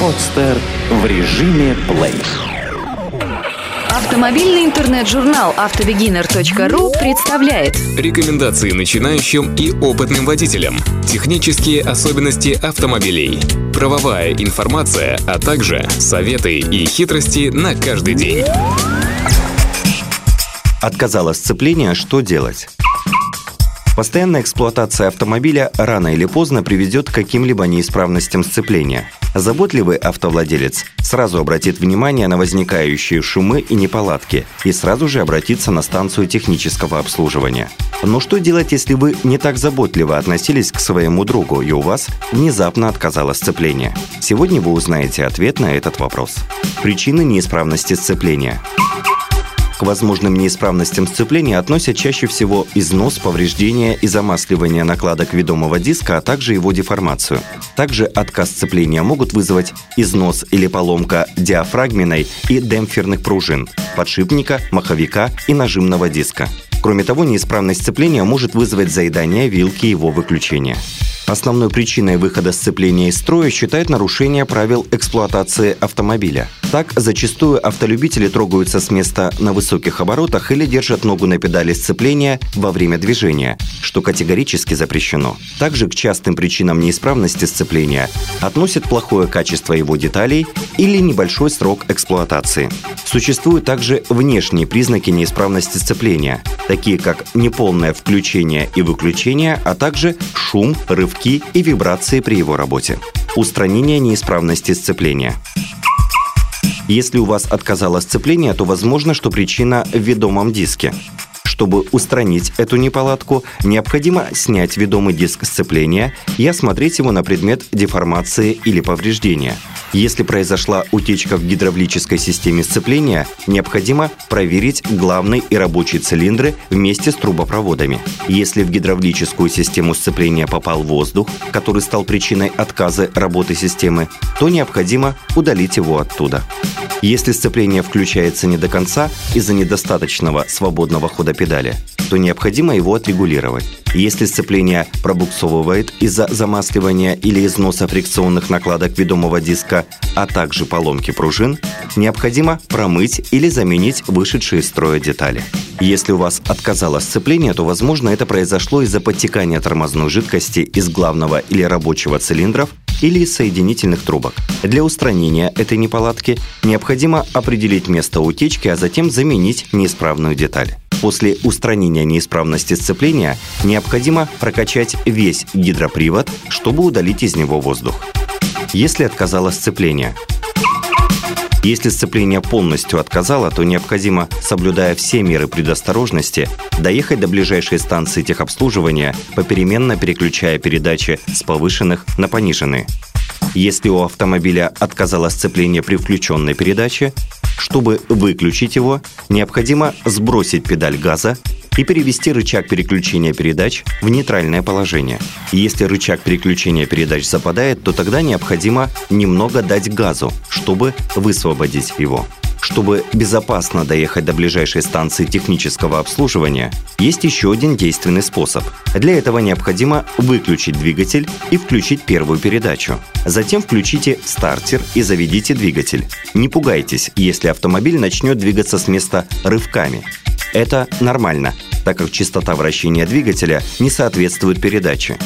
Подстер в режиме плей. Автомобильный интернет-журнал автобегинер.ру представляет Рекомендации начинающим и опытным водителям. Технические особенности автомобилей. Правовая информация, а также советы и хитрости на каждый день. Отказало сцепление, что делать? Постоянная эксплуатация автомобиля рано или поздно приведет к каким-либо неисправностям сцепления. Заботливый автовладелец сразу обратит внимание на возникающие шумы и неполадки и сразу же обратится на станцию технического обслуживания. Но что делать, если вы не так заботливо относились к своему другу и у вас внезапно отказало сцепление? Сегодня вы узнаете ответ на этот вопрос. Причины неисправности сцепления – возможным неисправностям сцепления относят чаще всего износ, повреждения и замасливание накладок ведомого диска, а также его деформацию. Также отказ сцепления могут вызвать износ или поломка диафрагменной и демпферных пружин, подшипника, маховика и нажимного диска. Кроме того, неисправность сцепления может вызвать заедание вилки его выключения. Основной причиной выхода сцепления из строя считают нарушение правил эксплуатации автомобиля. Так, зачастую автолюбители трогаются с места на высоких оборотах или держат ногу на педали сцепления во время движения, что категорически запрещено. Также к частым причинам неисправности сцепления относят плохое качество его деталей или небольшой срок эксплуатации. Существуют также внешние признаки неисправности сцепления, такие как неполное включение и выключение, а также шум, рывки рывки и вибрации при его работе. Устранение неисправности сцепления. Если у вас отказало сцепление, то возможно, что причина в ведомом диске. Чтобы устранить эту неполадку, необходимо снять ведомый диск сцепления и осмотреть его на предмет деформации или повреждения – если произошла утечка в гидравлической системе сцепления, необходимо проверить главный и рабочий цилиндры вместе с трубопроводами. Если в гидравлическую систему сцепления попал воздух, который стал причиной отказа работы системы, то необходимо удалить его оттуда. Если сцепление включается не до конца из-за недостаточного свободного хода педали, то необходимо его отрегулировать. Если сцепление пробуксовывает из-за замасливания или износа фрикционных накладок ведомого диска, а также поломки пружин, необходимо промыть или заменить вышедшие из строя детали. Если у вас отказало сцепление, то, возможно, это произошло из-за подтекания тормозной жидкости из главного или рабочего цилиндров или из соединительных трубок. Для устранения этой неполадки необходимо определить место утечки, а затем заменить неисправную деталь. После устранения неисправности сцепления необходимо прокачать весь гидропривод, чтобы удалить из него воздух. Если отказало сцепление, если сцепление полностью отказало, то необходимо, соблюдая все меры предосторожности, доехать до ближайшей станции техобслуживания, попеременно переключая передачи с повышенных на пониженные. Если у автомобиля отказало сцепление при включенной передаче, чтобы выключить его, необходимо сбросить педаль газа и перевести рычаг переключения передач в нейтральное положение. Если рычаг переключения передач западает, то тогда необходимо немного дать газу, чтобы высвободить его. Чтобы безопасно доехать до ближайшей станции технического обслуживания, есть еще один действенный способ. Для этого необходимо выключить двигатель и включить первую передачу. Затем включите стартер и заведите двигатель. Не пугайтесь, если автомобиль начнет двигаться с места рывками. Это нормально, так как частота вращения двигателя не соответствует передаче.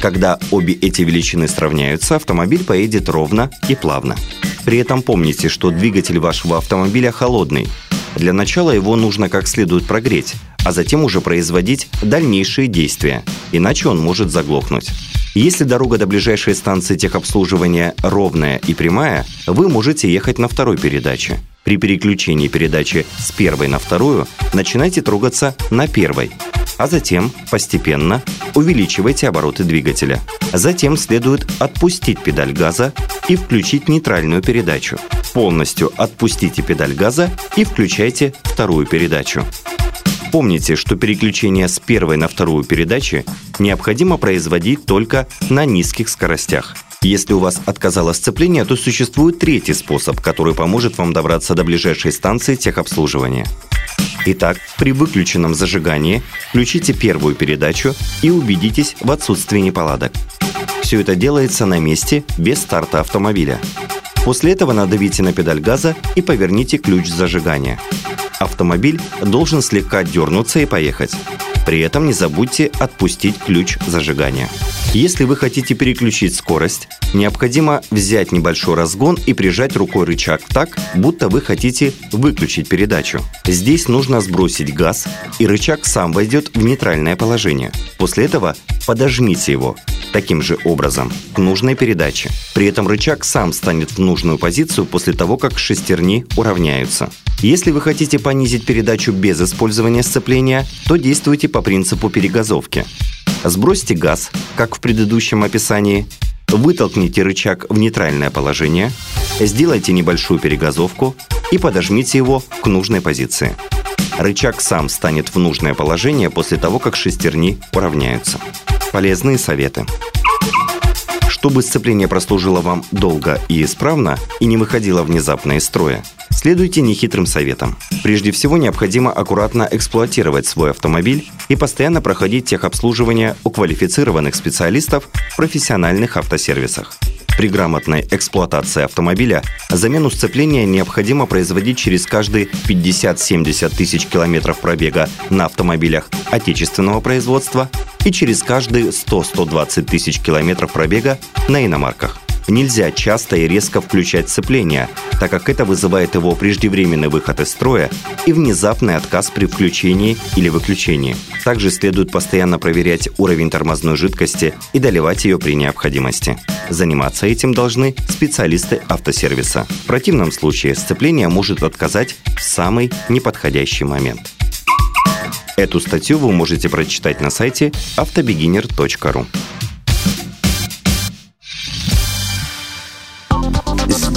Когда обе эти величины сравняются, автомобиль поедет ровно и плавно. При этом помните, что двигатель вашего автомобиля холодный. Для начала его нужно как следует прогреть, а затем уже производить дальнейшие действия, иначе он может заглохнуть. Если дорога до ближайшей станции техобслуживания ровная и прямая, вы можете ехать на второй передаче. При переключении передачи с первой на вторую начинайте трогаться на первой, а затем постепенно увеличивайте обороты двигателя. Затем следует отпустить педаль газа и включить нейтральную передачу. Полностью отпустите педаль газа и включайте вторую передачу. Помните, что переключение с первой на вторую передачи необходимо производить только на низких скоростях. Если у вас отказало сцепление, то существует третий способ, который поможет вам добраться до ближайшей станции техобслуживания. Итак, при выключенном зажигании включите первую передачу и убедитесь в отсутствии неполадок. Все это делается на месте, без старта автомобиля. После этого надавите на педаль газа и поверните ключ зажигания. Автомобиль должен слегка дернуться и поехать. При этом не забудьте отпустить ключ зажигания. Если вы хотите переключить скорость, необходимо взять небольшой разгон и прижать рукой рычаг так, будто вы хотите выключить передачу. Здесь нужно сбросить газ, и рычаг сам войдет в нейтральное положение. После этого подожмите его таким же образом к нужной передаче. При этом рычаг сам станет в нужную позицию после того, как шестерни уравняются. Если вы хотите понизить передачу без использования сцепления, то действуйте по принципу перегазовки. Сбросьте газ, как в предыдущем описании, вытолкните рычаг в нейтральное положение, сделайте небольшую перегазовку и подожмите его к нужной позиции. Рычаг сам станет в нужное положение после того, как шестерни уравняются. Полезные советы. Чтобы сцепление прослужило вам долго и исправно и не выходило внезапно из строя, следуйте нехитрым советам. Прежде всего необходимо аккуратно эксплуатировать свой автомобиль и постоянно проходить техобслуживание у квалифицированных специалистов в профессиональных автосервисах. При грамотной эксплуатации автомобиля замену сцепления необходимо производить через каждые 50-70 тысяч километров пробега на автомобилях отечественного производства и через каждые 100-120 тысяч километров пробега на иномарках. Нельзя часто и резко включать сцепление, так как это вызывает его преждевременный выход из строя и внезапный отказ при включении или выключении. Также следует постоянно проверять уровень тормозной жидкости и доливать ее при необходимости. Заниматься этим должны специалисты автосервиса. В противном случае сцепление может отказать в самый неподходящий момент. Эту статью вы можете прочитать на сайте автобегинер.ру.